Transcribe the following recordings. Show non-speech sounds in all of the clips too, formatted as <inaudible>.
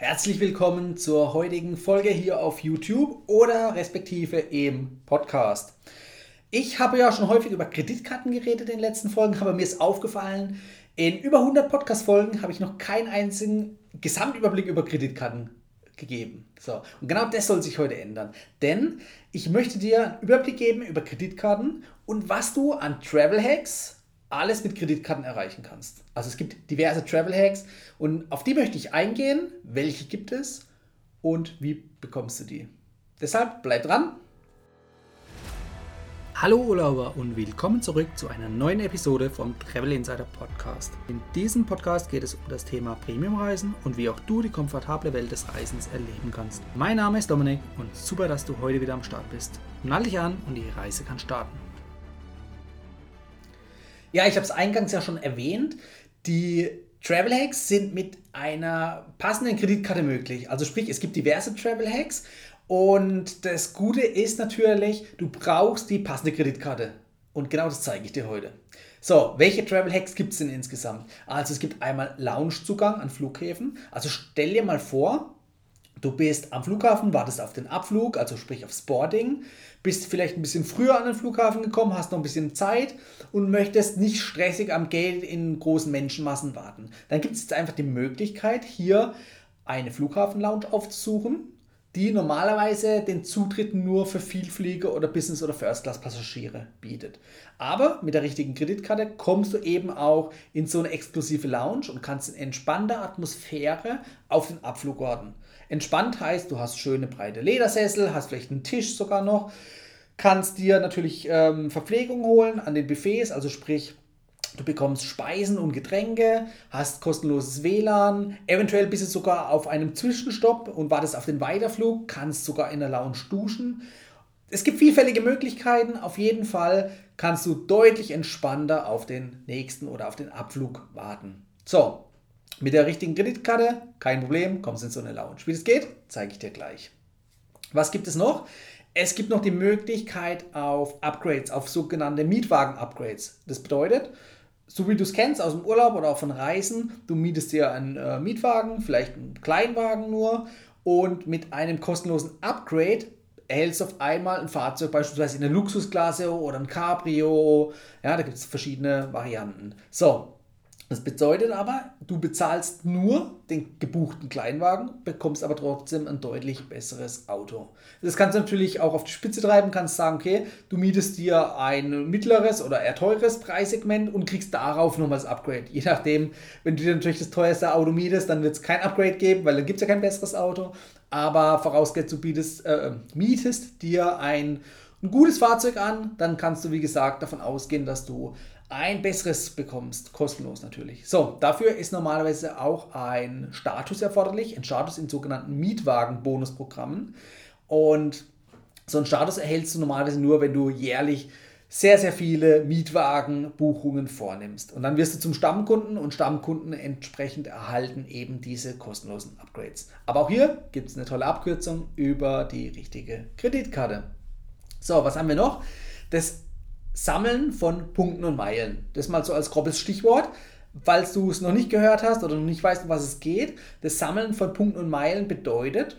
Herzlich willkommen zur heutigen Folge hier auf YouTube oder respektive im Podcast. Ich habe ja schon häufig über Kreditkarten geredet in den letzten Folgen, aber mir ist aufgefallen, in über 100 Podcast-Folgen habe ich noch keinen einzigen Gesamtüberblick über Kreditkarten gegeben. So, und genau das soll sich heute ändern. Denn ich möchte dir einen Überblick geben über Kreditkarten und was du an Travel Hacks alles mit Kreditkarten erreichen kannst. Also es gibt diverse Travel Hacks und auf die möchte ich eingehen. Welche gibt es und wie bekommst du die? Deshalb bleib dran. Hallo Urlauber und willkommen zurück zu einer neuen Episode vom Travel Insider Podcast. In diesem Podcast geht es um das Thema Premiumreisen und wie auch du die komfortable Welt des Reisens erleben kannst. Mein Name ist Dominik und super, dass du heute wieder am Start bist. Nall dich an und die Reise kann starten. Ja, ich habe es eingangs ja schon erwähnt. Die Travel Hacks sind mit einer passenden Kreditkarte möglich. Also sprich, es gibt diverse Travel Hacks und das Gute ist natürlich, du brauchst die passende Kreditkarte. Und genau das zeige ich dir heute. So, welche Travel Hacks gibt es denn insgesamt? Also es gibt einmal Loungezugang an Flughäfen. Also stell dir mal vor, Du bist am Flughafen, wartest auf den Abflug, also sprich aufs Boarding, bist vielleicht ein bisschen früher an den Flughafen gekommen, hast noch ein bisschen Zeit und möchtest nicht stressig am Gate in großen Menschenmassen warten. Dann gibt es jetzt einfach die Möglichkeit, hier eine Flughafenlounge aufzusuchen, die normalerweise den Zutritt nur für Vielflieger oder Business- oder First-Class-Passagiere bietet. Aber mit der richtigen Kreditkarte kommst du eben auch in so eine exklusive Lounge und kannst in entspannter Atmosphäre auf den Abflug warten. Entspannt heißt, du hast schöne breite Ledersessel, hast vielleicht einen Tisch sogar noch, kannst dir natürlich ähm, Verpflegung holen an den Buffets, also sprich, du bekommst Speisen und Getränke, hast kostenloses WLAN, eventuell bist du sogar auf einem Zwischenstopp und wartest auf den Weiterflug, kannst sogar in der Lounge duschen. Es gibt vielfältige Möglichkeiten. Auf jeden Fall kannst du deutlich entspannter auf den nächsten oder auf den Abflug warten. So, mit der richtigen Kreditkarte, kein Problem, kommst in so eine Lounge. Wie das geht, zeige ich dir gleich. Was gibt es noch? Es gibt noch die Möglichkeit auf Upgrades, auf sogenannte Mietwagen-Upgrades. Das bedeutet, so wie du es kennst aus dem Urlaub oder auch von Reisen, du mietest dir einen äh, Mietwagen, vielleicht einen Kleinwagen nur und mit einem kostenlosen Upgrade erhältst du auf einmal ein Fahrzeug, beispielsweise in der Luxusklasse oder ein Cabrio. Ja, da gibt es verschiedene Varianten. So, das bedeutet aber, du bezahlst nur den gebuchten Kleinwagen, bekommst aber trotzdem ein deutlich besseres Auto. Das kannst du natürlich auch auf die Spitze treiben, kannst sagen, okay, du mietest dir ein mittleres oder eher teures Preissegment und kriegst darauf nochmal das Upgrade. Je nachdem, wenn du dir natürlich das teuerste Auto mietest, dann wird es kein Upgrade geben, weil dann gibt es ja kein besseres Auto. Aber vorausgesetzt, du bietest, äh, mietest dir ein, ein gutes Fahrzeug an, dann kannst du, wie gesagt, davon ausgehen, dass du ein besseres bekommst, kostenlos natürlich. So, dafür ist normalerweise auch ein Status erforderlich, ein Status in sogenannten Mietwagen-Bonusprogrammen. Und so einen Status erhältst du normalerweise nur, wenn du jährlich sehr, sehr viele Mietwagenbuchungen vornimmst. Und dann wirst du zum Stammkunden und Stammkunden entsprechend erhalten eben diese kostenlosen Upgrades. Aber auch hier gibt es eine tolle Abkürzung über die richtige Kreditkarte. So, was haben wir noch? Das Sammeln von Punkten und Meilen. Das mal so als grobes Stichwort. Falls du es noch nicht gehört hast oder noch nicht weißt, um was es geht, das Sammeln von Punkten und Meilen bedeutet,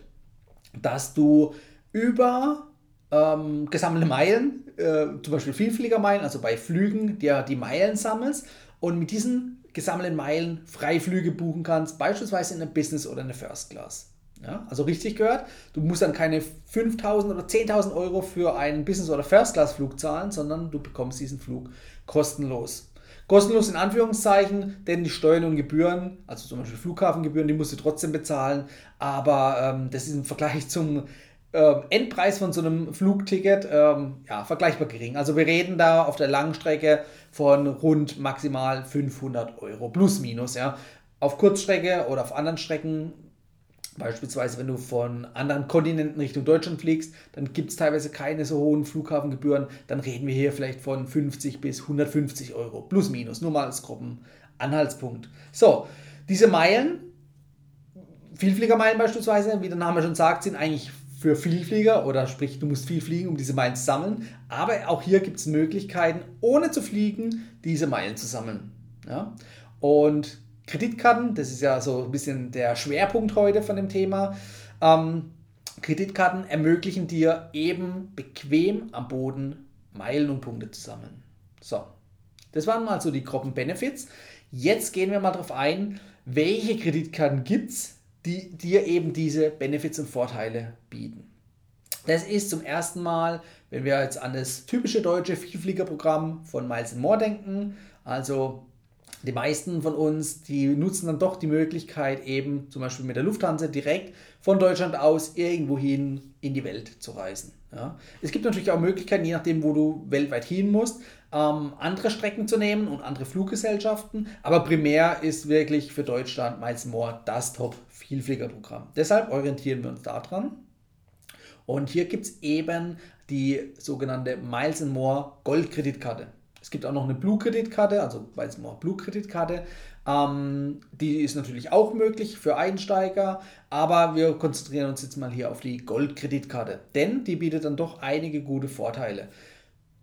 dass du über ähm, gesammelte Meilen, äh, zum Beispiel Vielfliegermeilen, also bei Flügen, dir die Meilen sammelst und mit diesen gesammelten Meilen Freiflüge buchen kannst, beispielsweise in der Business oder in der First Class. Ja, also richtig gehört, du musst dann keine 5.000 oder 10.000 Euro für einen Business- oder First-Class-Flug zahlen, sondern du bekommst diesen Flug kostenlos. Kostenlos in Anführungszeichen, denn die Steuern und Gebühren, also zum Beispiel Flughafengebühren, die musst du trotzdem bezahlen, aber ähm, das ist im Vergleich zum äh, Endpreis von so einem Flugticket ähm, ja, vergleichbar gering. Also wir reden da auf der langen Strecke von rund maximal 500 Euro plus minus. Ja. Auf Kurzstrecke oder auf anderen Strecken Beispielsweise, wenn du von anderen Kontinenten Richtung Deutschland fliegst, dann gibt es teilweise keine so hohen Flughafengebühren. Dann reden wir hier vielleicht von 50 bis 150 Euro. Plus, minus. Nur mal als groben Anhaltspunkt. So, diese Meilen, Vielfliegermeilen beispielsweise, wie der Name schon sagt, sind eigentlich für Vielflieger oder sprich, du musst viel fliegen, um diese Meilen zu sammeln. Aber auch hier gibt es Möglichkeiten, ohne zu fliegen, diese Meilen zu sammeln. Ja? Und Kreditkarten, das ist ja so ein bisschen der Schwerpunkt heute von dem Thema. Ähm, Kreditkarten ermöglichen dir eben bequem am Boden Meilen und Punkte zu sammeln. So, das waren mal so die groben Benefits. Jetzt gehen wir mal darauf ein, welche Kreditkarten gibt es, die dir eben diese Benefits und Vorteile bieten. Das ist zum ersten Mal, wenn wir jetzt an das typische deutsche Vielfliegerprogramm von Miles More denken, also die meisten von uns, die nutzen dann doch die Möglichkeit, eben zum Beispiel mit der Lufthansa direkt von Deutschland aus irgendwohin in die Welt zu reisen. Ja. Es gibt natürlich auch Möglichkeiten, je nachdem, wo du weltweit hin musst, ähm, andere Strecken zu nehmen und andere Fluggesellschaften. Aber primär ist wirklich für Deutschland Miles More das Top-Vielfliegerprogramm. Deshalb orientieren wir uns daran. Und hier gibt es eben die sogenannte Miles More Gold-Kreditkarte. Es gibt auch noch eine Blue-Kreditkarte, also Miles More Blue-Kreditkarte. Ähm, die ist natürlich auch möglich für Einsteiger, aber wir konzentrieren uns jetzt mal hier auf die Gold-Kreditkarte, denn die bietet dann doch einige gute Vorteile.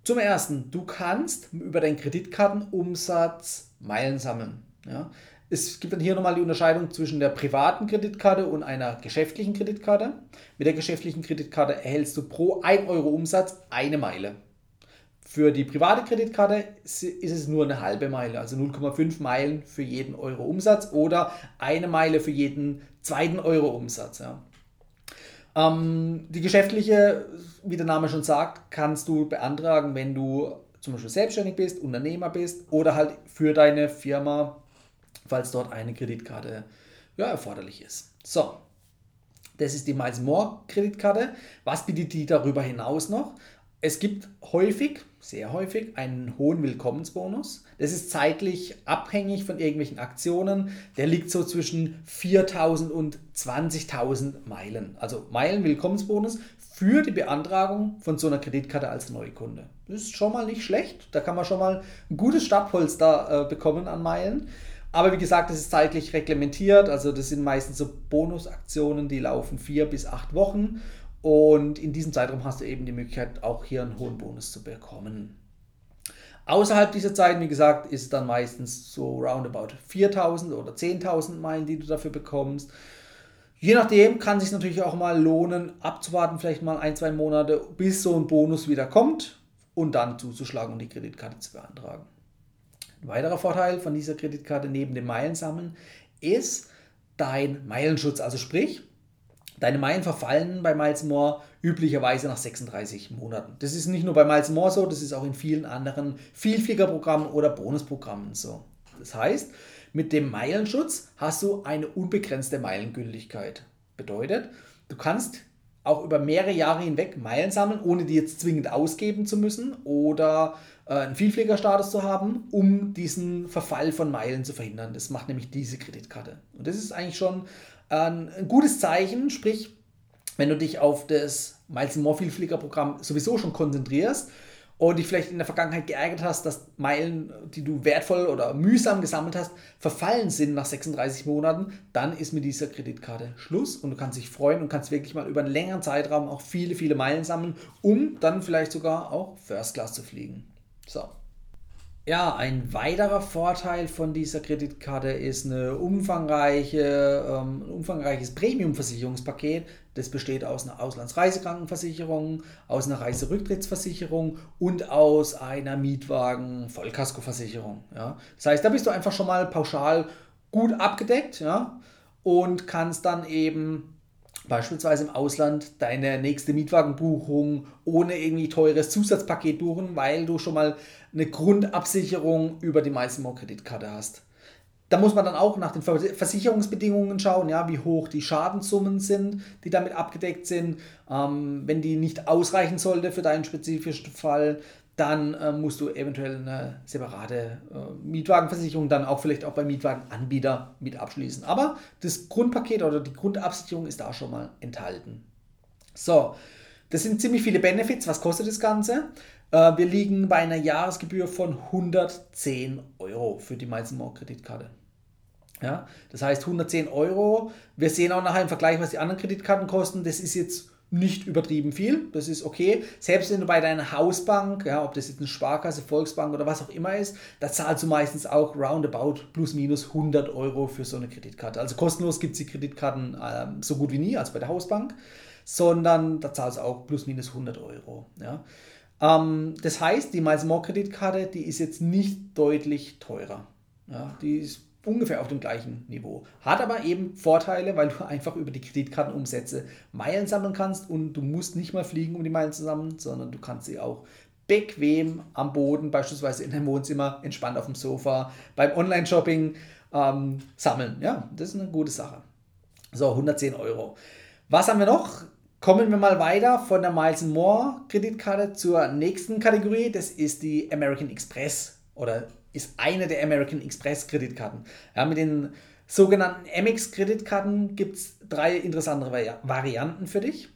Zum ersten, du kannst über deinen Kreditkartenumsatz Meilen sammeln. Ja. Es gibt dann hier nochmal die Unterscheidung zwischen der privaten Kreditkarte und einer geschäftlichen Kreditkarte. Mit der geschäftlichen Kreditkarte erhältst du pro 1 Euro Umsatz eine Meile. Für die private Kreditkarte ist es nur eine halbe Meile, also 0,5 Meilen für jeden Euro Umsatz oder eine Meile für jeden zweiten Euro Umsatz. Ja. Ähm, die geschäftliche, wie der Name schon sagt, kannst du beantragen, wenn du zum Beispiel selbstständig bist, Unternehmer bist oder halt für deine Firma, falls dort eine Kreditkarte ja, erforderlich ist. So, das ist die Miles More Kreditkarte. Was bietet die darüber hinaus noch? Es gibt häufig, sehr häufig, einen hohen Willkommensbonus. Das ist zeitlich abhängig von irgendwelchen Aktionen. Der liegt so zwischen 4000 und 20.000 Meilen. Also Meilen Willkommensbonus für die Beantragung von so einer Kreditkarte als Neukunde. Das ist schon mal nicht schlecht. Da kann man schon mal ein gutes Startpolster äh, bekommen an Meilen. Aber wie gesagt, das ist zeitlich reglementiert. Also das sind meistens so Bonusaktionen, die laufen vier bis acht Wochen. Und in diesem Zeitraum hast du eben die Möglichkeit, auch hier einen hohen Bonus zu bekommen. Außerhalb dieser Zeit, wie gesagt, ist dann meistens so roundabout 4000 oder 10.000 Meilen, die du dafür bekommst. Je nachdem kann es sich natürlich auch mal lohnen, abzuwarten, vielleicht mal ein, zwei Monate, bis so ein Bonus wieder kommt und dann zuzuschlagen und die Kreditkarte zu beantragen. Ein weiterer Vorteil von dieser Kreditkarte neben dem Meilensammeln ist dein Meilenschutz. Also sprich, Deine Meilen verfallen bei Miles More üblicherweise nach 36 Monaten. Das ist nicht nur bei Miles More so, das ist auch in vielen anderen Vielfliegerprogrammen oder Bonusprogrammen so. Das heißt, mit dem Meilenschutz hast du eine unbegrenzte Meilengültigkeit. Bedeutet, du kannst auch über mehrere Jahre hinweg Meilen sammeln, ohne die jetzt zwingend ausgeben zu müssen oder äh, einen Vielfliegerstatus zu haben, um diesen Verfall von Meilen zu verhindern. Das macht nämlich diese Kreditkarte. Und das ist eigentlich schon ein, ein gutes Zeichen, sprich, wenn du dich auf das Miles More Vielfliegerprogramm sowieso schon konzentrierst und dich vielleicht in der Vergangenheit geärgert hast, dass Meilen, die du wertvoll oder mühsam gesammelt hast, verfallen sind nach 36 Monaten, dann ist mit dieser Kreditkarte Schluss und du kannst dich freuen und kannst wirklich mal über einen längeren Zeitraum auch viele, viele Meilen sammeln, um dann vielleicht sogar auch First Class zu fliegen. So. Ja, ein weiterer Vorteil von dieser Kreditkarte ist eine umfangreiche, ähm, ein umfangreiches Premium-Versicherungspaket. Das besteht aus einer Auslandsreisekrankenversicherung, aus einer Reiserücktrittsversicherung und aus einer Mietwagen-Vollkaskoversicherung. Ja. Das heißt, da bist du einfach schon mal pauschal gut abgedeckt ja, und kannst dann eben beispielsweise im Ausland deine nächste Mietwagenbuchung ohne irgendwie teures Zusatzpaket buchen, weil du schon mal eine Grundabsicherung über die Meisenmore-Kreditkarte hast. Da muss man dann auch nach den Versicherungsbedingungen schauen, ja, wie hoch die Schadenssummen sind, die damit abgedeckt sind. Ähm, wenn die nicht ausreichen sollte für deinen spezifischen Fall, dann äh, musst du eventuell eine separate äh, Mietwagenversicherung dann auch vielleicht auch beim Mietwagenanbieter mit abschließen. Aber das Grundpaket oder die Grundabsicherung ist da schon mal enthalten. So, das sind ziemlich viele Benefits. Was kostet das Ganze? Äh, wir liegen bei einer Jahresgebühr von 110 Euro für die Miles Kreditkarte. Ja, das heißt 110 Euro. Wir sehen auch nachher im Vergleich, was die anderen Kreditkarten kosten. Das ist jetzt nicht übertrieben viel, das ist okay. Selbst wenn du bei deiner Hausbank, ja, ob das jetzt eine Sparkasse, Volksbank oder was auch immer ist, da zahlst du meistens auch roundabout plus minus 100 Euro für so eine Kreditkarte. Also kostenlos gibt es die Kreditkarten äh, so gut wie nie, als bei der Hausbank, sondern da zahlst du auch plus minus 100 Euro. Ja. Ähm, das heißt, die Miles More Kreditkarte, die ist jetzt nicht deutlich teurer. Ja, die ist ungefähr auf dem gleichen Niveau. Hat aber eben Vorteile, weil du <laughs> einfach über die Kreditkartenumsätze Meilen sammeln kannst und du musst nicht mal fliegen, um die Meilen zu sammeln, sondern du kannst sie auch bequem am Boden, beispielsweise in deinem Wohnzimmer, entspannt auf dem Sofa, beim Online-Shopping ähm, sammeln. Ja, das ist eine gute Sache. So, 110 Euro. Was haben wir noch? Kommen wir mal weiter von der Miles More Kreditkarte zur nächsten Kategorie. Das ist die American Express oder ist eine der American Express Kreditkarten. Ja, mit den sogenannten MX Kreditkarten gibt es drei interessante Varianten für dich.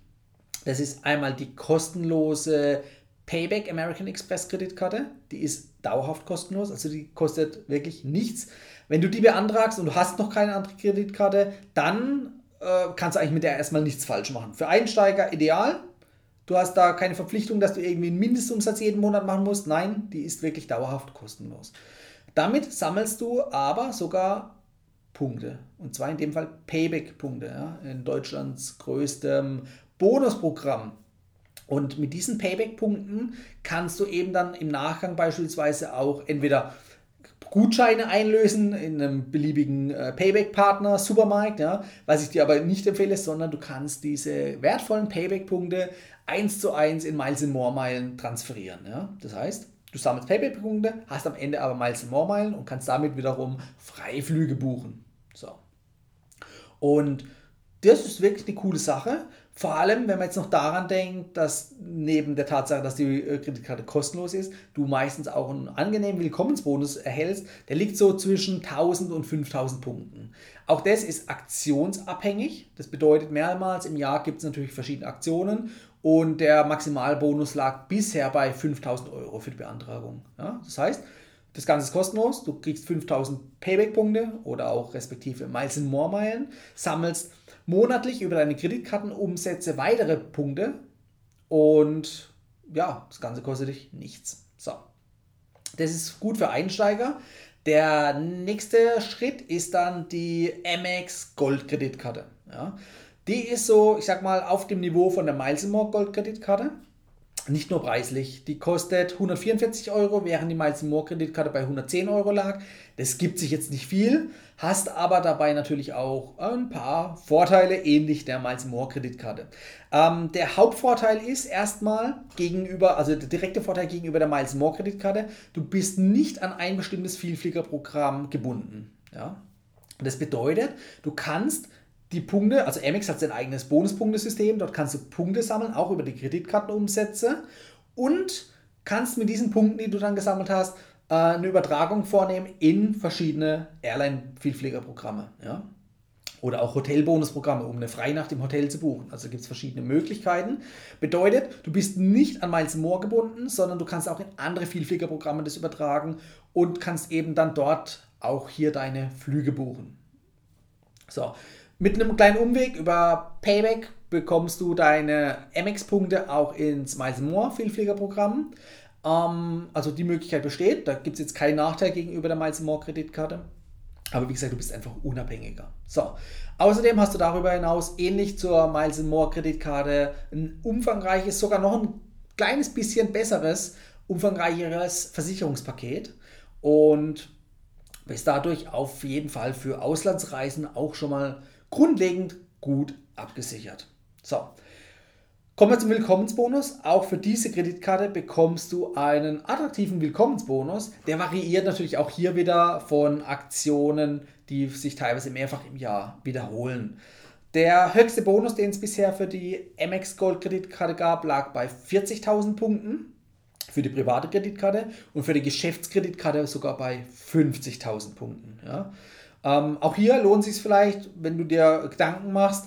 Das ist einmal die kostenlose Payback American Express Kreditkarte. Die ist dauerhaft kostenlos, also die kostet wirklich nichts. Wenn du die beantragst und du hast noch keine andere Kreditkarte, dann äh, kannst du eigentlich mit der erstmal nichts falsch machen. Für Einsteiger ideal, Du hast da keine Verpflichtung, dass du irgendwie einen Mindestumsatz jeden Monat machen musst. Nein, die ist wirklich dauerhaft kostenlos. Damit sammelst du aber sogar Punkte. Und zwar in dem Fall Payback-Punkte. Ja, in Deutschlands größtem Bonusprogramm. Und mit diesen Payback-Punkten kannst du eben dann im Nachgang beispielsweise auch entweder Gutscheine einlösen in einem beliebigen äh, Payback-Partner, Supermarkt, ja, was ich dir aber nicht empfehle, sondern du kannst diese wertvollen Payback-Punkte eins zu eins in Miles and More Meilen transferieren. Ja? Das heißt, du sammelst Payback-Punkte, hast am Ende aber Miles and More Meilen und kannst damit wiederum Freiflüge buchen. So. Und das ist wirklich eine coole Sache. Vor allem, wenn man jetzt noch daran denkt, dass neben der Tatsache, dass die äh, Kreditkarte kostenlos ist, du meistens auch einen angenehmen Willkommensbonus erhältst. Der liegt so zwischen 1000 und 5000 Punkten. Auch das ist aktionsabhängig. Das bedeutet, mehrmals im Jahr gibt es natürlich verschiedene Aktionen und der Maximalbonus lag bisher bei 5000 Euro für die Beantragung. Ja, das heißt, das Ganze ist kostenlos. Du kriegst 5000 Payback-Punkte oder auch respektive Miles and More Meilen, sammelst monatlich über deine Kreditkartenumsätze weitere Punkte und ja, das Ganze kostet dich nichts. So. Das ist gut für Einsteiger. Der nächste Schritt ist dann die MX Gold Kreditkarte. Ja. Die ist so, ich sag mal, auf dem Niveau von der Miles More Gold Kreditkarte. Nicht nur preislich. Die kostet 144 Euro, während die Miles More Kreditkarte bei 110 Euro lag. Das gibt sich jetzt nicht viel, hast aber dabei natürlich auch ein paar Vorteile, ähnlich der Miles More Kreditkarte. Ähm, der Hauptvorteil ist erstmal gegenüber, also der direkte Vorteil gegenüber der Miles More Kreditkarte, du bist nicht an ein bestimmtes Vielfliegerprogramm gebunden. Ja? Das bedeutet, du kannst die Punkte, also Amex hat sein eigenes Bonuspunktesystem, dort kannst du Punkte sammeln, auch über die Kreditkartenumsätze und kannst mit diesen Punkten, die du dann gesammelt hast, äh, eine Übertragung vornehmen in verschiedene Airline-Vielfliegerprogramme. Ja? Oder auch Hotelbonusprogramme, um eine Freinacht im Hotel zu buchen. Also gibt es verschiedene Möglichkeiten. Bedeutet, du bist nicht an Miles More gebunden, sondern du kannst auch in andere Vielfliegerprogramme das übertragen und kannst eben dann dort auch hier deine Flüge buchen. So, mit einem kleinen Umweg über Payback bekommst du deine MX-Punkte auch ins Miles More Vielfliegerprogramm. Ähm, also die Möglichkeit besteht. Da gibt es jetzt keinen Nachteil gegenüber der Miles More Kreditkarte. Aber wie gesagt, du bist einfach unabhängiger. So. Außerdem hast du darüber hinaus ähnlich zur Miles More Kreditkarte ein umfangreiches, sogar noch ein kleines bisschen besseres, umfangreicheres Versicherungspaket. Und bist dadurch auf jeden Fall für Auslandsreisen auch schon mal grundlegend gut abgesichert. So, kommen wir zum Willkommensbonus. Auch für diese Kreditkarte bekommst du einen attraktiven Willkommensbonus. Der variiert natürlich auch hier wieder von Aktionen, die sich teilweise mehrfach im Jahr wiederholen. Der höchste Bonus, den es bisher für die MX Gold Kreditkarte gab, lag bei 40.000 Punkten für die private Kreditkarte und für die Geschäftskreditkarte sogar bei 50.000 Punkten. Ja. Ähm, auch hier lohnt es sich vielleicht, wenn du dir Gedanken machst,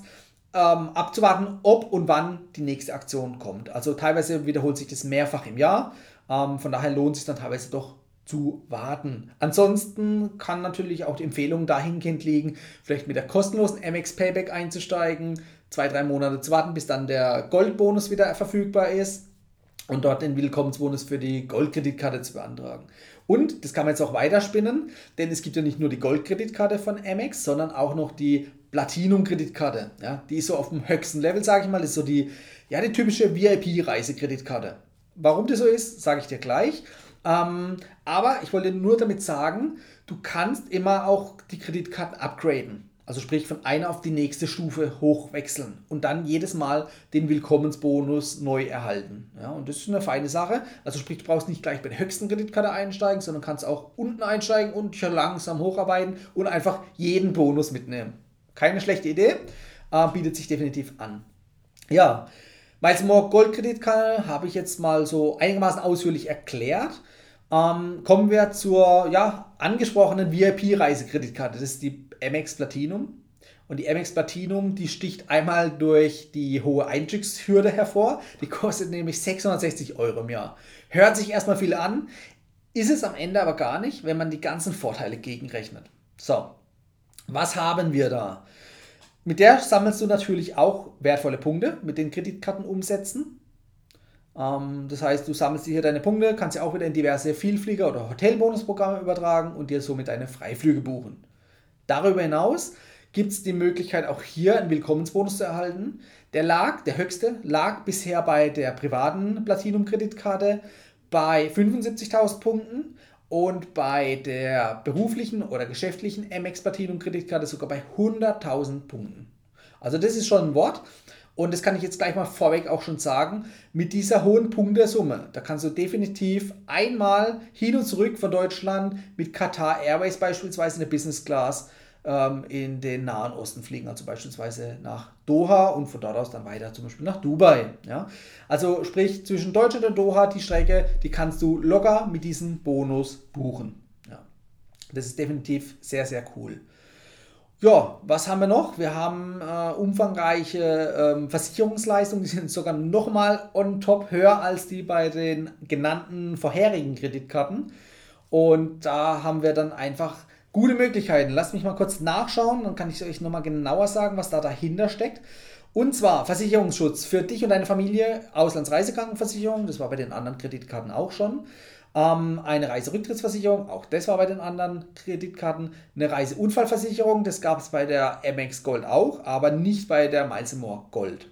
ähm, abzuwarten, ob und wann die nächste Aktion kommt. Also teilweise wiederholt sich das mehrfach im Jahr. Ähm, von daher lohnt es sich dann teilweise doch zu warten. Ansonsten kann natürlich auch die Empfehlung dahingehend liegen, vielleicht mit der kostenlosen MX Payback einzusteigen, zwei, drei Monate zu warten, bis dann der Goldbonus wieder verfügbar ist und dort den Willkommensbonus für die Goldkreditkarte zu beantragen. Und das kann man jetzt auch weiterspinnen, denn es gibt ja nicht nur die Goldkreditkarte von Amex, sondern auch noch die Platinum-Kreditkarte. Ja, die ist so auf dem höchsten Level, sage ich mal, das ist so die, ja, die typische VIP-Reisekreditkarte. Warum das so ist, sage ich dir gleich. Ähm, aber ich wollte nur damit sagen, du kannst immer auch die Kreditkarten upgraden. Also sprich von einer auf die nächste Stufe hochwechseln und dann jedes Mal den Willkommensbonus neu erhalten. Ja, und das ist eine feine Sache. Also sprich, du brauchst nicht gleich bei der höchsten Kreditkarte einsteigen, sondern kannst auch unten einsteigen und langsam hocharbeiten und einfach jeden Bonus mitnehmen. Keine schlechte Idee, äh, bietet sich definitiv an. Ja, Miles More Goldkreditkarte habe ich jetzt mal so einigermaßen ausführlich erklärt. Ähm, kommen wir zur ja, angesprochenen VIP-Reisekreditkarte. Das ist die MX Platinum. Und die MX Platinum, die sticht einmal durch die hohe Einstiegshürde hervor. Die kostet nämlich 660 Euro im Jahr. Hört sich erstmal viel an, ist es am Ende aber gar nicht, wenn man die ganzen Vorteile gegenrechnet. So, was haben wir da? Mit der sammelst du natürlich auch wertvolle Punkte mit den Kreditkarten umsetzen. Ähm, das heißt, du sammelst hier deine Punkte, kannst sie auch wieder in diverse Vielflieger- oder Hotelbonusprogramme übertragen und dir somit deine Freiflüge buchen. Darüber hinaus gibt es die Möglichkeit, auch hier einen Willkommensbonus zu erhalten. Der lag, der höchste, lag bisher bei der privaten Platinum-Kreditkarte bei 75.000 Punkten und bei der beruflichen oder geschäftlichen MX Platinum Kreditkarte sogar bei 100.000 Punkten. Also das ist schon ein Wort. Und das kann ich jetzt gleich mal vorweg auch schon sagen, mit dieser hohen Punktesumme, da kannst du definitiv einmal hin und zurück von Deutschland mit Qatar Airways beispielsweise in der Business Class ähm, in den Nahen Osten fliegen, also beispielsweise nach Doha und von dort aus dann weiter zum Beispiel nach Dubai. Ja? Also sprich zwischen Deutschland und Doha die Strecke, die kannst du locker mit diesem Bonus buchen. Ja? Das ist definitiv sehr, sehr cool. Ja, was haben wir noch? Wir haben äh, umfangreiche ähm, Versicherungsleistungen, die sind sogar nochmal on top höher als die bei den genannten vorherigen Kreditkarten. Und da haben wir dann einfach gute Möglichkeiten. Lasst mich mal kurz nachschauen, dann kann ich euch nochmal genauer sagen, was da dahinter steckt. Und zwar Versicherungsschutz für dich und deine Familie, Auslandsreisekrankenversicherung, das war bei den anderen Kreditkarten auch schon. Ähm, eine Reiserücktrittsversicherung, auch das war bei den anderen Kreditkarten. Eine Reiseunfallversicherung, das gab es bei der MX Gold auch, aber nicht bei der Miles More Gold.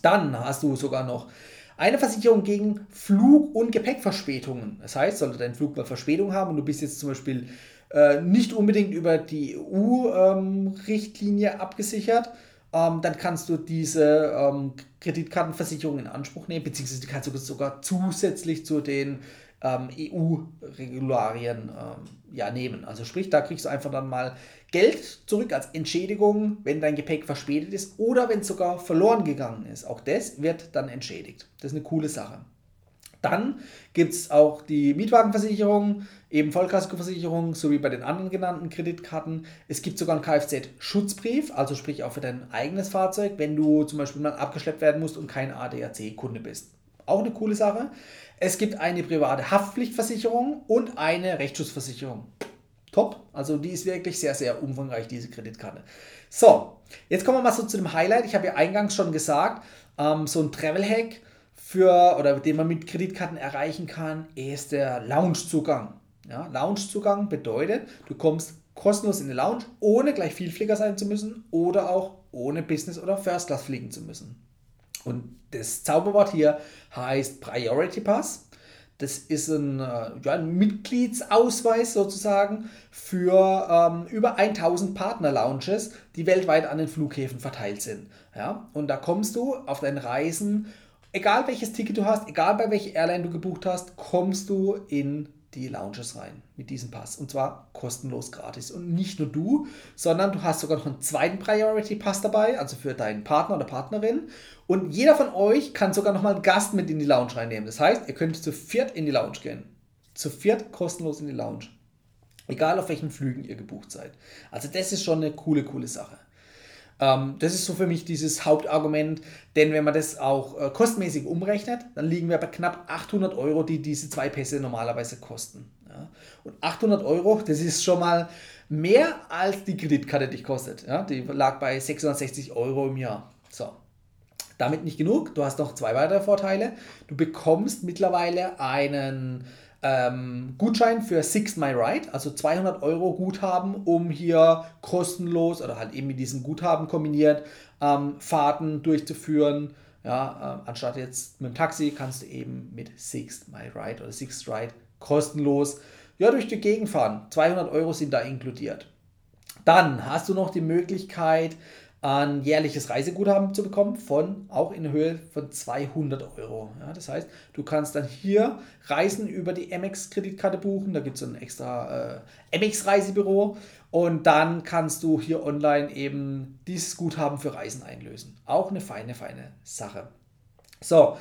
Dann hast du sogar noch eine Versicherung gegen Flug- und Gepäckverspätungen. Das heißt, sollte dein Flug mal Verspätung haben und du bist jetzt zum Beispiel äh, nicht unbedingt über die EU-Richtlinie ähm, abgesichert, ähm, dann kannst du diese ähm, Kreditkartenversicherung in Anspruch nehmen, beziehungsweise kannst du sogar zusätzlich zu den ähm, EU-Regularien ähm, ja, nehmen. Also sprich, da kriegst du einfach dann mal Geld zurück als Entschädigung, wenn dein Gepäck verspätet ist oder wenn es sogar verloren gegangen ist. Auch das wird dann entschädigt. Das ist eine coole Sache. Dann gibt es auch die Mietwagenversicherung, eben Vollkaskoversicherung, sowie bei den anderen genannten Kreditkarten. Es gibt sogar einen Kfz-Schutzbrief, also sprich auch für dein eigenes Fahrzeug, wenn du zum Beispiel mal abgeschleppt werden musst und kein ADAC-Kunde bist. Auch eine coole Sache. Es gibt eine private Haftpflichtversicherung und eine Rechtsschutzversicherung. Top. Also die ist wirklich sehr, sehr umfangreich, diese Kreditkarte. So, jetzt kommen wir mal so zu dem Highlight. Ich habe ja eingangs schon gesagt, ähm, so ein Travel-Hack für, oder den man mit Kreditkarten erreichen kann, ist der Loungezugang. Ja, Loungezugang bedeutet, du kommst kostenlos in die Lounge, ohne gleich Vielflieger sein zu müssen oder auch ohne Business oder First Class fliegen zu müssen. Und das Zauberwort hier heißt Priority Pass. Das ist ein, äh, ja, ein Mitgliedsausweis sozusagen für ähm, über 1000 Partner-Lounges, die weltweit an den Flughäfen verteilt sind. Ja? Und da kommst du auf deinen Reisen, egal welches Ticket du hast, egal bei welcher Airline du gebucht hast, kommst du in die Lounges rein mit diesem Pass. Und zwar kostenlos gratis. Und nicht nur du, sondern du hast sogar noch einen zweiten Priority Pass dabei, also für deinen Partner oder Partnerin. Und jeder von euch kann sogar noch mal einen Gast mit in die Lounge reinnehmen. Das heißt, ihr könnt zu viert in die Lounge gehen. Zu viert kostenlos in die Lounge. Egal auf welchen Flügen ihr gebucht seid. Also das ist schon eine coole, coole Sache. Ähm, das ist so für mich dieses Hauptargument, denn wenn man das auch äh, kostenmäßig umrechnet, dann liegen wir bei knapp 800 Euro, die diese zwei Pässe normalerweise kosten. Und 800 Euro, das ist schon mal mehr als die Kreditkarte dich kostet. Die lag bei 660 Euro im Jahr. So, damit nicht genug. Du hast noch zwei weitere Vorteile. Du bekommst mittlerweile einen ähm, Gutschein für Sixth My Ride, also 200 Euro Guthaben, um hier kostenlos oder halt eben mit diesem Guthaben kombiniert ähm, Fahrten durchzuführen. Ja, äh, anstatt jetzt mit dem Taxi kannst du eben mit Sixth My Ride oder Sixth Ride kostenlos ja, durch die Gegend fahren. 200 Euro sind da inkludiert. Dann hast du noch die Möglichkeit, ein jährliches Reiseguthaben zu bekommen von auch in Höhe von 200 Euro. Ja, das heißt, du kannst dann hier Reisen über die Amex-Kreditkarte buchen. Da gibt es ein extra äh, Amex-Reisebüro und dann kannst du hier online eben dieses Guthaben für Reisen einlösen. Auch eine feine, feine Sache. So,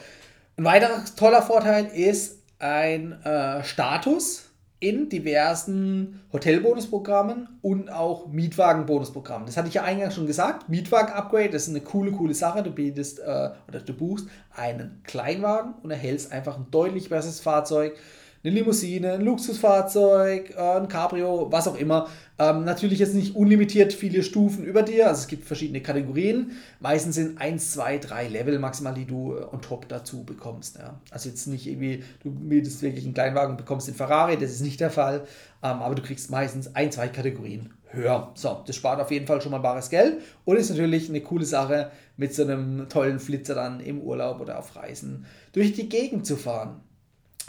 ein weiterer toller Vorteil ist ein äh, Status in diversen Hotelbonusprogrammen und auch Mietwagen-Bonusprogrammen. Das hatte ich ja eingangs schon gesagt. Mietwagen-Upgrade, das ist eine coole, coole Sache. Du bietest äh, oder du buchst einen Kleinwagen und erhältst einfach ein deutlich besseres Fahrzeug eine Limousine, ein Luxusfahrzeug, äh, ein Cabrio, was auch immer. Ähm, natürlich jetzt nicht unlimitiert viele Stufen über dir, also es gibt verschiedene Kategorien. Meistens sind 1, 2, 3 Level maximal, die du äh, on top dazu bekommst. Ja. Also jetzt nicht irgendwie, du mietest wirklich einen Kleinwagen und bekommst den Ferrari, das ist nicht der Fall, ähm, aber du kriegst meistens ein, zwei Kategorien höher. So, das spart auf jeden Fall schon mal bares Geld und ist natürlich eine coole Sache, mit so einem tollen Flitzer dann im Urlaub oder auf Reisen durch die Gegend zu fahren.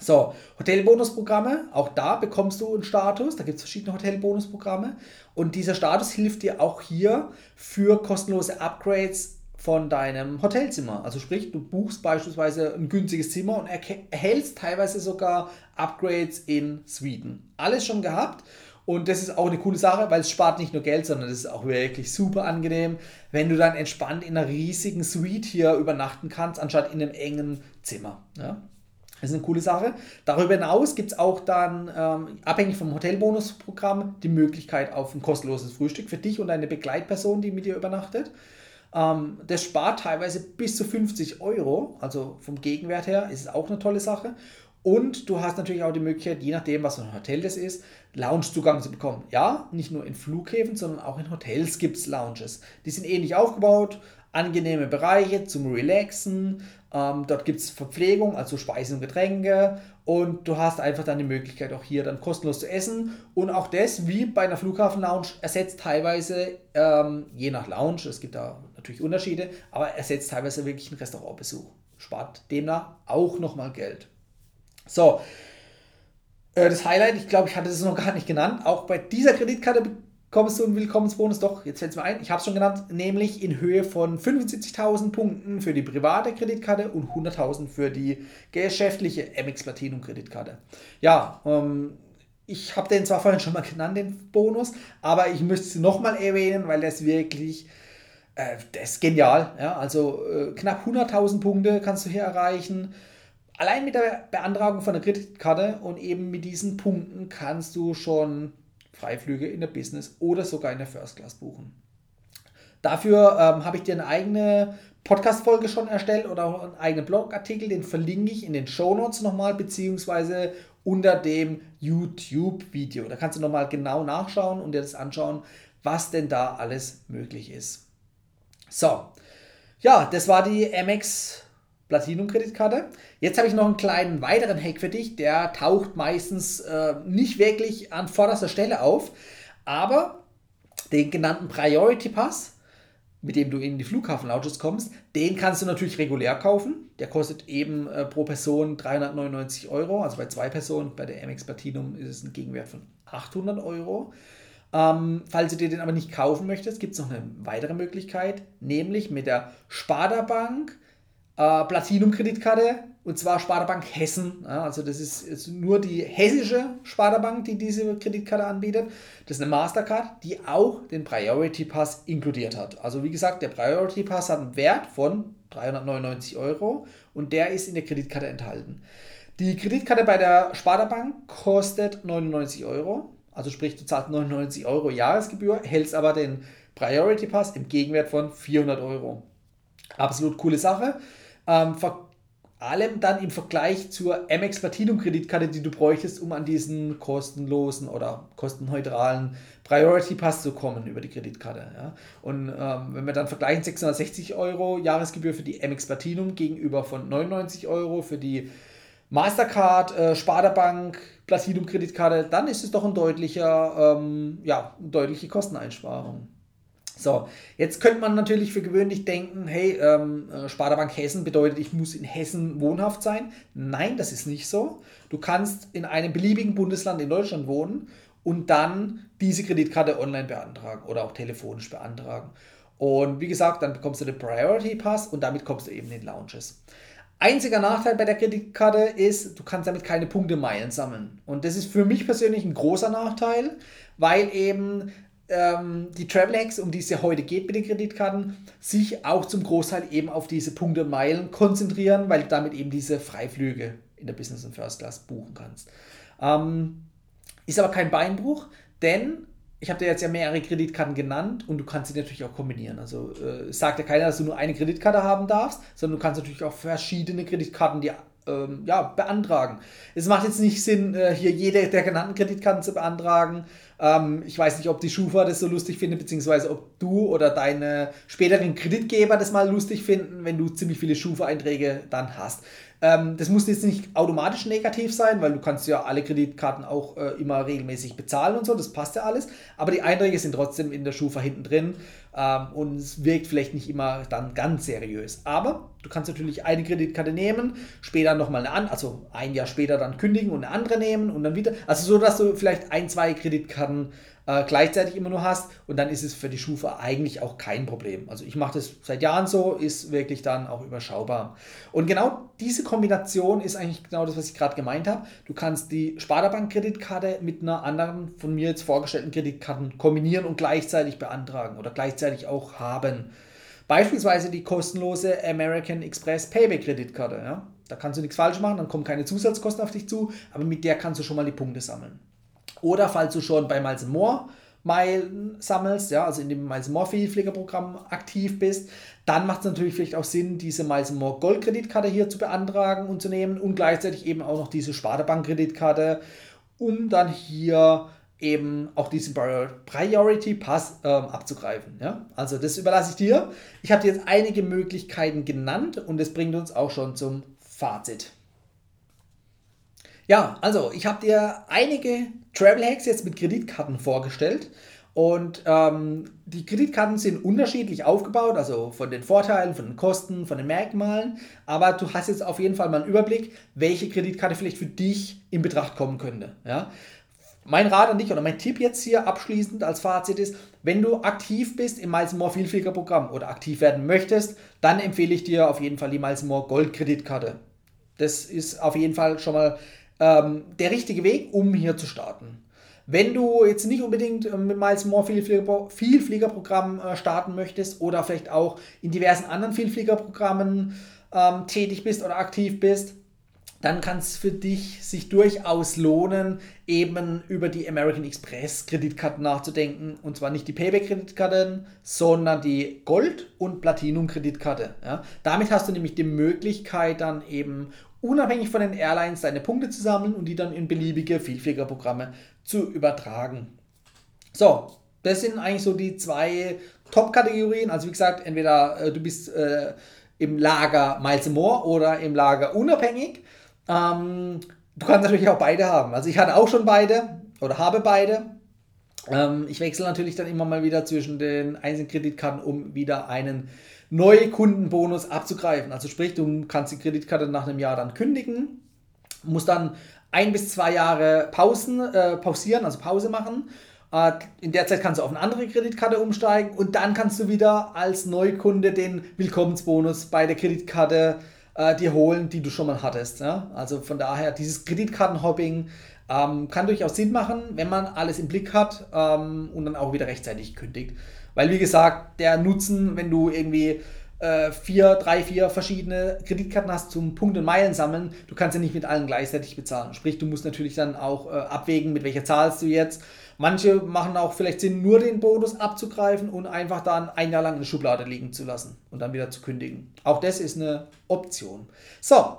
So, Hotelbonusprogramme, auch da bekommst du einen Status, da gibt es verschiedene Hotelbonusprogramme und dieser Status hilft dir auch hier für kostenlose Upgrades von deinem Hotelzimmer. Also sprich, du buchst beispielsweise ein günstiges Zimmer und erhältst teilweise sogar Upgrades in Suiten. Alles schon gehabt und das ist auch eine coole Sache, weil es spart nicht nur Geld, sondern es ist auch wirklich super angenehm, wenn du dann entspannt in einer riesigen Suite hier übernachten kannst, anstatt in einem engen Zimmer. Ja? Das ist eine coole Sache. Darüber hinaus gibt es auch dann, ähm, abhängig vom Hotelbonusprogramm, die Möglichkeit auf ein kostenloses Frühstück für dich und deine Begleitperson, die mit dir übernachtet. Ähm, das spart teilweise bis zu 50 Euro, also vom Gegenwert her ist es auch eine tolle Sache. Und du hast natürlich auch die Möglichkeit, je nachdem, was für ein Hotel das ist, Loungezugang zu bekommen. Ja, nicht nur in Flughäfen, sondern auch in Hotels gibt es Lounges. Die sind ähnlich aufgebaut, angenehme Bereiche zum Relaxen. Ähm, dort gibt es Verpflegung, also Speisen und Getränke. Und du hast einfach dann die Möglichkeit, auch hier dann kostenlos zu essen. Und auch das, wie bei einer Flughafen-Lounge, ersetzt teilweise, ähm, je nach Lounge, es gibt da natürlich Unterschiede, aber ersetzt teilweise wirklich einen Restaurantbesuch. Spart demnach auch nochmal Geld. So, äh, das Highlight, ich glaube, ich hatte es noch gar nicht genannt, auch bei dieser Kreditkarte kommst du einen Willkommensbonus, doch, jetzt fällt es mir ein, ich habe es schon genannt, nämlich in Höhe von 75.000 Punkten für die private Kreditkarte und 100.000 für die geschäftliche MX Platinum Kreditkarte. Ja, ähm, ich habe den zwar vorhin schon mal genannt, den Bonus, aber ich müsste es nochmal erwähnen, weil das wirklich, äh, das ist genial. Ja? Also äh, knapp 100.000 Punkte kannst du hier erreichen. Allein mit der Beantragung von der Kreditkarte und eben mit diesen Punkten kannst du schon Freiflüge in der Business oder sogar in der First Class buchen. Dafür ähm, habe ich dir eine eigene Podcast-Folge schon erstellt oder auch einen eigenen Blogartikel, den verlinke ich in den Show Notes nochmal, beziehungsweise unter dem YouTube-Video. Da kannst du nochmal genau nachschauen und dir das anschauen, was denn da alles möglich ist. So, ja, das war die MX Platinum-Kreditkarte. Jetzt habe ich noch einen kleinen weiteren Hack für dich. Der taucht meistens äh, nicht wirklich an vorderster Stelle auf, aber den genannten Priority Pass, mit dem du in die Flughafen-Lounges kommst, den kannst du natürlich regulär kaufen. Der kostet eben äh, pro Person 399 Euro, also bei zwei Personen. Bei der MX Platinum ist es ein Gegenwert von 800 Euro. Ähm, falls du dir den aber nicht kaufen möchtest, gibt es noch eine weitere Möglichkeit, nämlich mit der Sparda Bank äh, Platinum-Kreditkarte und zwar Sparda-Bank Hessen. Ja, also das ist, ist, nur die hessische Sparda-Bank, die diese Kreditkarte anbietet. Das ist eine Mastercard, die auch den Priority Pass inkludiert hat. Also wie gesagt, der Priority Pass hat einen Wert von 399 Euro und der ist in der Kreditkarte enthalten. Die Kreditkarte bei der Sparda-Bank kostet 99 Euro. Also sprich, du zahlst 99 Euro Jahresgebühr, hältst aber den Priority Pass im Gegenwert von 400 Euro. Absolut coole Sache. Ähm, allem dann im Vergleich zur Amex Platinum Kreditkarte, die du bräuchtest, um an diesen kostenlosen oder kostenneutralen Priority Pass zu kommen über die Kreditkarte. Ja. Und ähm, wenn wir dann vergleichen, 660 Euro Jahresgebühr für die Amex Platinum gegenüber von 99 Euro für die Mastercard, äh, Sparda-Bank, Platinum Kreditkarte, dann ist es doch ein deutlicher, ähm, ja, eine deutliche Kosteneinsparung. So, jetzt könnte man natürlich für gewöhnlich denken, hey, ähm, äh, Sparda-Bank Hessen bedeutet, ich muss in Hessen wohnhaft sein. Nein, das ist nicht so. Du kannst in einem beliebigen Bundesland in Deutschland wohnen und dann diese Kreditkarte online beantragen oder auch telefonisch beantragen. Und wie gesagt, dann bekommst du den Priority Pass und damit kommst du eben in Lounges. Einziger Nachteil bei der Kreditkarte ist, du kannst damit keine Punkte Meilen sammeln. Und das ist für mich persönlich ein großer Nachteil, weil eben ähm, die Travel Hacks, um die es ja heute geht mit den Kreditkarten, sich auch zum Großteil eben auf diese Punkte Meilen konzentrieren, weil du damit eben diese Freiflüge in der Business und First Class buchen kannst. Ähm, ist aber kein Beinbruch, denn ich habe dir jetzt ja mehrere Kreditkarten genannt und du kannst sie natürlich auch kombinieren. Also äh, sagt ja keiner, dass du nur eine Kreditkarte haben darfst, sondern du kannst natürlich auch verschiedene Kreditkarten dir ähm, ja, beantragen. Es macht jetzt nicht Sinn, äh, hier jede der genannten Kreditkarten zu beantragen. Ähm, ich weiß nicht, ob die Schufa das so lustig findet, beziehungsweise ob du oder deine späteren Kreditgeber das mal lustig finden, wenn du ziemlich viele Schufa-Einträge dann hast. Ähm, das muss jetzt nicht automatisch negativ sein, weil du kannst ja alle Kreditkarten auch äh, immer regelmäßig bezahlen und so, das passt ja alles. Aber die Einträge sind trotzdem in der Schufa hinten drin ähm, und es wirkt vielleicht nicht immer dann ganz seriös. Aber du kannst natürlich eine Kreditkarte nehmen, später nochmal eine andere, also ein Jahr später dann kündigen und eine andere nehmen und dann wieder. Also so, dass du vielleicht ein, zwei Kreditkarten äh, gleichzeitig immer nur hast und dann ist es für die Schufa eigentlich auch kein Problem. Also ich mache das seit Jahren so, ist wirklich dann auch überschaubar. Und genau diese Kombination ist eigentlich genau das, was ich gerade gemeint habe. Du kannst die Sparda-Bank-Kreditkarte mit einer anderen von mir jetzt vorgestellten Kreditkarten kombinieren und gleichzeitig beantragen oder gleichzeitig auch haben. Beispielsweise die kostenlose American Express Payback Kreditkarte. Ja? Da kannst du nichts falsch machen, dann kommen keine Zusatzkosten auf dich zu, aber mit der kannst du schon mal die Punkte sammeln. Oder falls du schon bei Miles More Meilen sammelst, ja, also in dem Miles More Vielpflegerprogramm aktiv bist, dann macht es natürlich vielleicht auch Sinn, diese Miles More Goldkreditkarte hier zu beantragen und zu nehmen und gleichzeitig eben auch noch diese Sparda Kreditkarte, um dann hier eben auch diesen Priority Pass ähm, abzugreifen. Ja? Also das überlasse ich dir. Ich habe dir jetzt einige Möglichkeiten genannt und das bringt uns auch schon zum Fazit. Ja, also ich habe dir einige Travel Hacks jetzt mit Kreditkarten vorgestellt. Und ähm, die Kreditkarten sind unterschiedlich aufgebaut, also von den Vorteilen, von den Kosten, von den Merkmalen. Aber du hast jetzt auf jeden Fall mal einen Überblick, welche Kreditkarte vielleicht für dich in Betracht kommen könnte. Ja? Mein Rat an dich oder mein Tipp jetzt hier abschließend als Fazit ist, wenn du aktiv bist im Miles More Vielflieger Programm oder aktiv werden möchtest, dann empfehle ich dir auf jeden Fall die Miles More Gold Kreditkarte. Das ist auf jeden Fall schon mal ähm, der richtige Weg, um hier zu starten. Wenn du jetzt nicht unbedingt ähm, mit Miles More Vielfliegerprogramm äh, starten möchtest oder vielleicht auch in diversen anderen Vielfliegerprogrammen ähm, tätig bist oder aktiv bist, dann kann es für dich sich durchaus lohnen, eben über die American Express Kreditkarten nachzudenken. Und zwar nicht die Payback-Kreditkarten, sondern die Gold- und Platinum-Kreditkarte. Ja? Damit hast du nämlich die Möglichkeit, dann eben unabhängig von den Airlines deine Punkte zu sammeln und die dann in beliebige Vielfliegerprogramme zu übertragen. So, das sind eigentlich so die zwei Top-Kategorien. Also wie gesagt, entweder äh, du bist äh, im Lager Miles More oder im Lager unabhängig. Ähm, du kannst natürlich auch beide haben. Also ich hatte auch schon beide oder habe beide. Ähm, ich wechsle natürlich dann immer mal wieder zwischen den einzelnen Kreditkarten, um wieder einen Neukundenbonus abzugreifen. Also sprich, du kannst die Kreditkarte nach einem Jahr dann kündigen, musst dann ein bis zwei Jahre Pausen, äh, pausieren, also Pause machen. Äh, in der Zeit kannst du auf eine andere Kreditkarte umsteigen und dann kannst du wieder als Neukunde den Willkommensbonus bei der Kreditkarte äh, dir holen, die du schon mal hattest. Ja? Also von daher, dieses Kreditkartenhopping ähm, kann durchaus Sinn machen, wenn man alles im Blick hat ähm, und dann auch wieder rechtzeitig kündigt. Weil, wie gesagt, der Nutzen, wenn du irgendwie äh, vier, drei, vier verschiedene Kreditkarten hast zum Punkt- und Meilen sammeln, du kannst ja nicht mit allen gleichzeitig bezahlen. Sprich, du musst natürlich dann auch äh, abwägen, mit welcher zahlst du jetzt. Manche machen auch vielleicht Sinn, nur den Bonus abzugreifen und einfach dann ein Jahr lang in der Schublade liegen zu lassen und dann wieder zu kündigen. Auch das ist eine Option. So,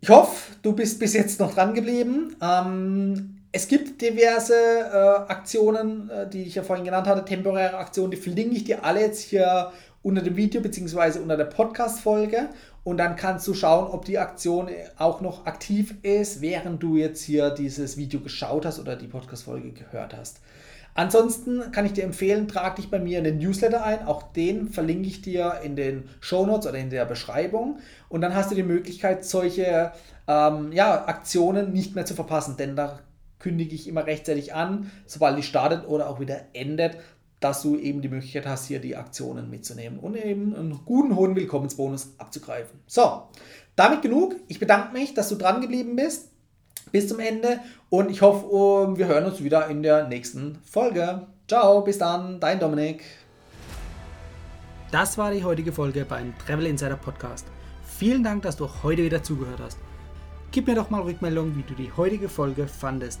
Ich hoffe, du bist bis jetzt noch dran geblieben. Ähm, es gibt diverse äh, Aktionen, äh, die ich ja vorhin genannt hatte, temporäre Aktionen, die verlinke ich dir alle jetzt hier unter dem Video bzw. unter der Podcast-Folge und dann kannst du schauen, ob die Aktion auch noch aktiv ist, während du jetzt hier dieses Video geschaut hast oder die Podcast-Folge gehört hast. Ansonsten kann ich dir empfehlen, trag dich bei mir in den Newsletter ein. Auch den verlinke ich dir in den Show Notes oder in der Beschreibung. Und dann hast du die Möglichkeit, solche ähm, ja, Aktionen nicht mehr zu verpassen, denn da kündige ich immer rechtzeitig an, sobald die startet oder auch wieder endet, dass du eben die Möglichkeit hast, hier die Aktionen mitzunehmen und eben einen guten hohen Willkommensbonus abzugreifen. So, damit genug. Ich bedanke mich, dass du dran geblieben bist bis zum Ende und ich hoffe, wir hören uns wieder in der nächsten Folge. Ciao, bis dann, dein Dominik. Das war die heutige Folge beim Travel Insider Podcast. Vielen Dank, dass du heute wieder zugehört hast. Gib mir doch mal Rückmeldung, wie du die heutige Folge fandest.